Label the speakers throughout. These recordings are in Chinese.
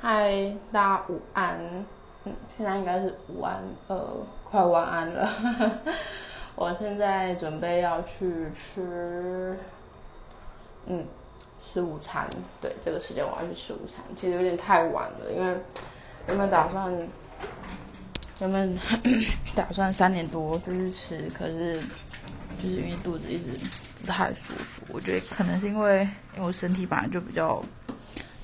Speaker 1: 嗨，大家午安。嗯，现在应该是午安，呃，快晚安了。我现在准备要去吃，嗯，吃午餐。对，这个时间我要去吃午餐，其实有点太晚了，因为原本打算，原本 打算三点多就去吃，可是就是因为肚子一直不太舒服，我觉得可能是因为因为我身体本来就比较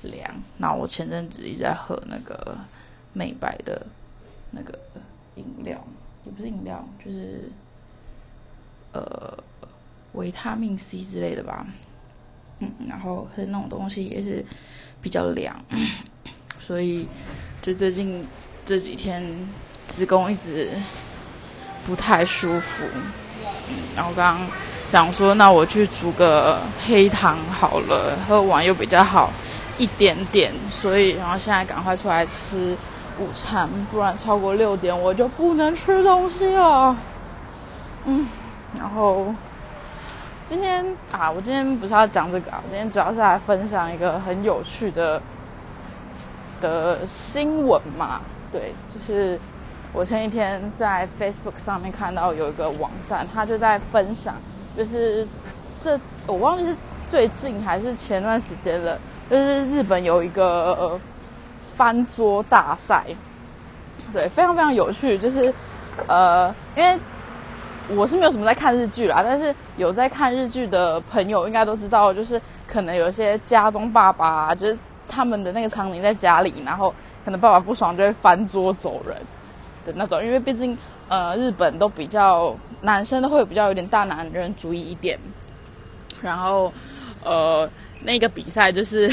Speaker 1: 凉，那我前阵子一直在喝那个美白的那个饮料，也不是饮料，就是呃维他命 C 之类的吧，嗯，然后喝那种东西也是比较凉，所以就最近这几天子宫一直不太舒服，嗯，然后刚刚想说，那我去煮个黑糖好了，喝完又比较好一点点，所以然后现在赶快出来吃午餐，不然超过六点我就不能吃东西了。嗯，然后今天啊，我今天不是要讲这个啊，今天主要是来分享一个很有趣的的新闻嘛。对，就是我前一天在 Facebook 上面看到有一个网站，他就在分享，就是这我忘记是最近还是前段时间了，就是日本有一个、翻桌大赛，对，非常非常有趣，就是呃，因为我是没有什么在看日剧啦，但是有在看日剧的朋友应该都知道，就是可能有一些家中爸爸、就是他们的那个场景在家里，然后可能爸爸不爽就会翻桌走人。的那种，因为毕竟呃日本都比较男生都会比较有点大男人主义一点，然后呃那个比赛就是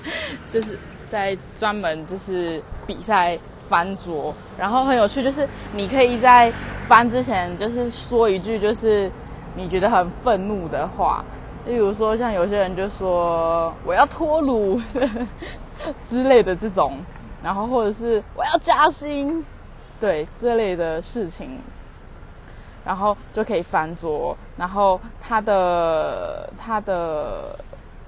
Speaker 1: 就是在专门就是比赛翻桌，然后很有趣，就是你可以在翻之前就是说一句就是你觉得很愤怒的话，例如说像有些人就说我要脱乳 之类的这种，然后或者是我要加薪，对这类的事情，然后就可以翻桌。然后它的它的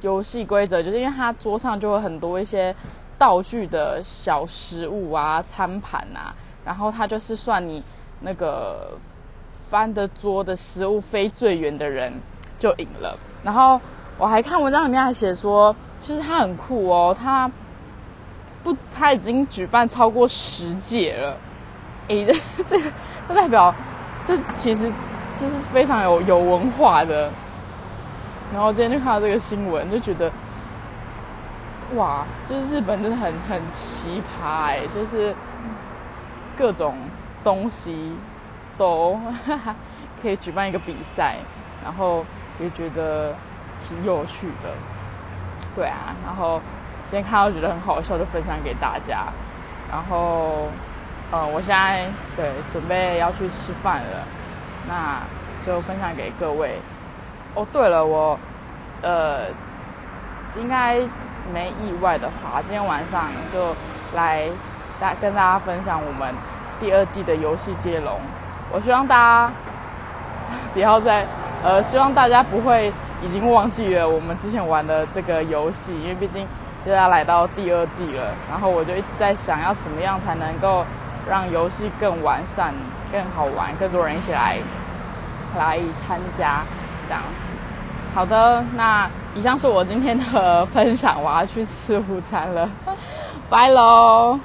Speaker 1: 游戏规则就是因为它桌上就会很多一些道具的小食物啊、餐盘啊，然后它就是算你那个翻的桌的食物飞最远的人就赢了。然后我还看文章里面还写说，就是他很酷哦，他不他已经举办超过十届了。诶，这这这代表这其实这是非常有有文化的。然后今天就看到这个新闻，就觉得哇，就是日本真的很很奇葩哎，就是各种东西都可以举办一个比赛，然后也觉得挺有趣的。对啊，然后今天看到觉得很好笑，就分享给大家。然后，呃，我现在对准备要去吃饭了，那就分享给各位。哦，对了，我呃应该没意外的话，今天晚上就来大跟大家分享我们第二季的游戏接龙。我希望大家 不要再呃，希望大家不会已经忘记了我们之前玩的这个游戏，因为毕竟就要来到第二季了。然后我就一直在想要怎么样才能够让游戏更完善、更好玩，更多人一起来来参加。这样，好的，那以上是我今天的分享，我要去吃午餐了，拜喽。